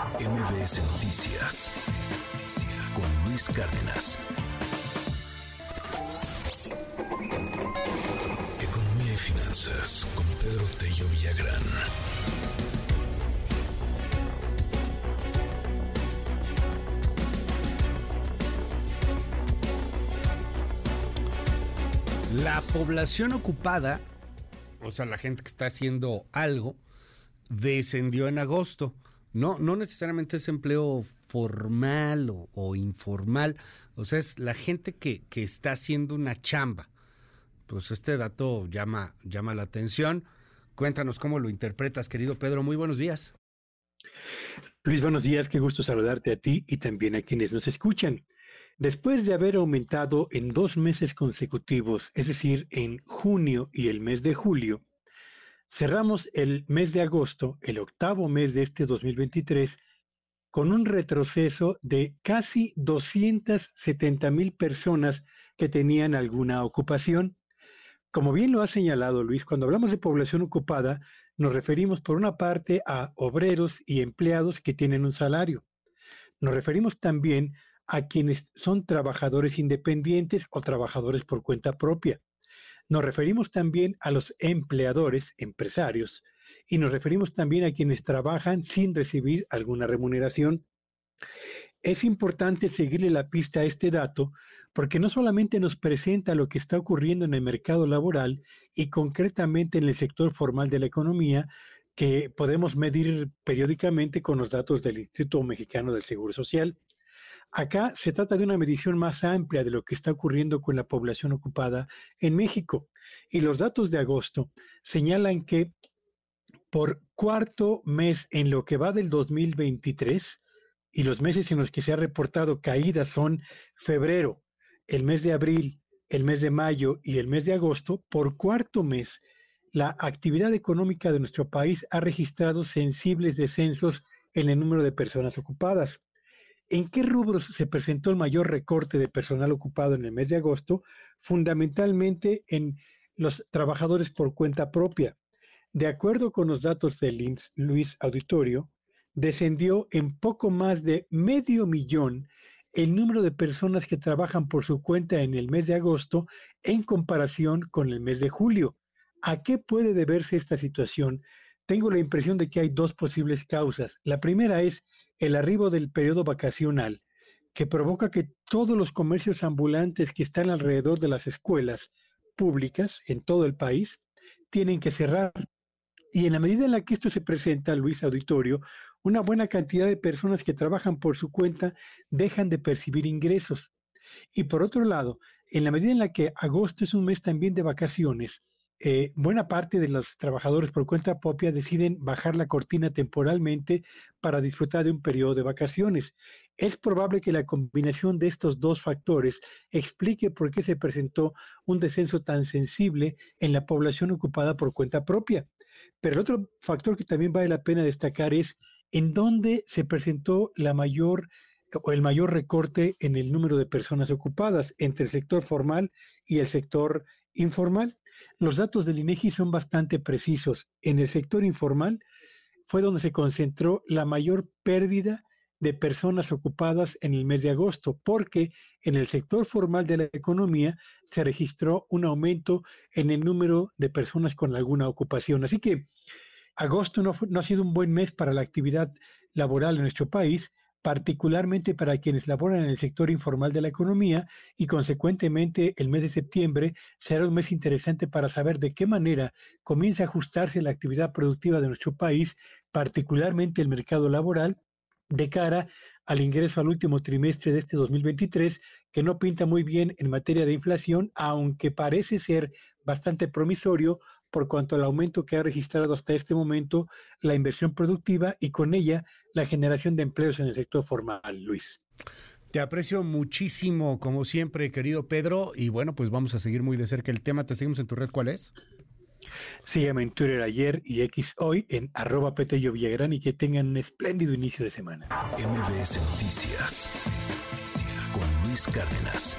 MBS Noticias con Luis Cárdenas. Economía y finanzas con Pedro Tello Villagrán. La población ocupada, o sea, la gente que está haciendo algo, descendió en agosto. No, no necesariamente es empleo formal o, informal, o sea, es la gente que, que, está haciendo una chamba. Pues este dato llama, llama la atención. Cuéntanos cómo lo interpretas, querido Pedro. Muy buenos días. Luis, buenos días. Qué gusto saludarte a ti y también a quienes nos escuchan. Después de haber aumentado en dos meses consecutivos, es decir, en junio y el mes de julio, Cerramos el mes de agosto, el octavo mes de este 2023, con un retroceso de casi 270 mil personas que tenían alguna ocupación. Como bien lo ha señalado Luis, cuando hablamos de población ocupada, nos referimos por una parte a obreros y empleados que tienen un salario. Nos referimos también a quienes son trabajadores independientes o trabajadores por cuenta propia. Nos referimos también a los empleadores, empresarios, y nos referimos también a quienes trabajan sin recibir alguna remuneración. Es importante seguirle la pista a este dato porque no solamente nos presenta lo que está ocurriendo en el mercado laboral y concretamente en el sector formal de la economía, que podemos medir periódicamente con los datos del Instituto Mexicano del Seguro Social, Acá se trata de una medición más amplia de lo que está ocurriendo con la población ocupada en México. Y los datos de agosto señalan que por cuarto mes en lo que va del 2023, y los meses en los que se ha reportado caídas son febrero, el mes de abril, el mes de mayo y el mes de agosto, por cuarto mes, la actividad económica de nuestro país ha registrado sensibles descensos en el número de personas ocupadas. ¿En qué rubros se presentó el mayor recorte de personal ocupado en el mes de agosto? Fundamentalmente en los trabajadores por cuenta propia. De acuerdo con los datos del IMSS, Luis Auditorio, descendió en poco más de medio millón el número de personas que trabajan por su cuenta en el mes de agosto en comparación con el mes de julio. ¿A qué puede deberse esta situación? Tengo la impresión de que hay dos posibles causas. La primera es el arribo del periodo vacacional, que provoca que todos los comercios ambulantes que están alrededor de las escuelas públicas en todo el país tienen que cerrar. Y en la medida en la que esto se presenta, Luis Auditorio, una buena cantidad de personas que trabajan por su cuenta dejan de percibir ingresos. Y por otro lado, en la medida en la que agosto es un mes también de vacaciones, eh, buena parte de los trabajadores por cuenta propia deciden bajar la cortina temporalmente para disfrutar de un periodo de vacaciones. Es probable que la combinación de estos dos factores explique por qué se presentó un descenso tan sensible en la población ocupada por cuenta propia. Pero el otro factor que también vale la pena destacar es en dónde se presentó la mayor o el mayor recorte en el número de personas ocupadas entre el sector formal y el sector informal. Los datos del INEGI son bastante precisos. En el sector informal fue donde se concentró la mayor pérdida de personas ocupadas en el mes de agosto, porque en el sector formal de la economía se registró un aumento en el número de personas con alguna ocupación. Así que agosto no, no ha sido un buen mes para la actividad laboral en nuestro país, particularmente para quienes laboran en el sector informal de la economía y consecuentemente el mes de septiembre será un mes interesante para saber de qué manera comienza a ajustarse la actividad productiva de nuestro país, particularmente el mercado laboral, de cara al ingreso al último trimestre de este 2023, que no pinta muy bien en materia de inflación, aunque parece ser bastante promisorio por cuanto al aumento que ha registrado hasta este momento la inversión productiva y con ella la generación de empleos en el sector formal, Luis. Te aprecio muchísimo, como siempre, querido Pedro, y bueno, pues vamos a seguir muy de cerca el tema. ¿Te seguimos en tu red? ¿Cuál es? Sígueme en Twitter ayer y X hoy en arroba Petello Villagrán y que tengan un espléndido inicio de semana. MBS Noticias con Luis Cárdenas.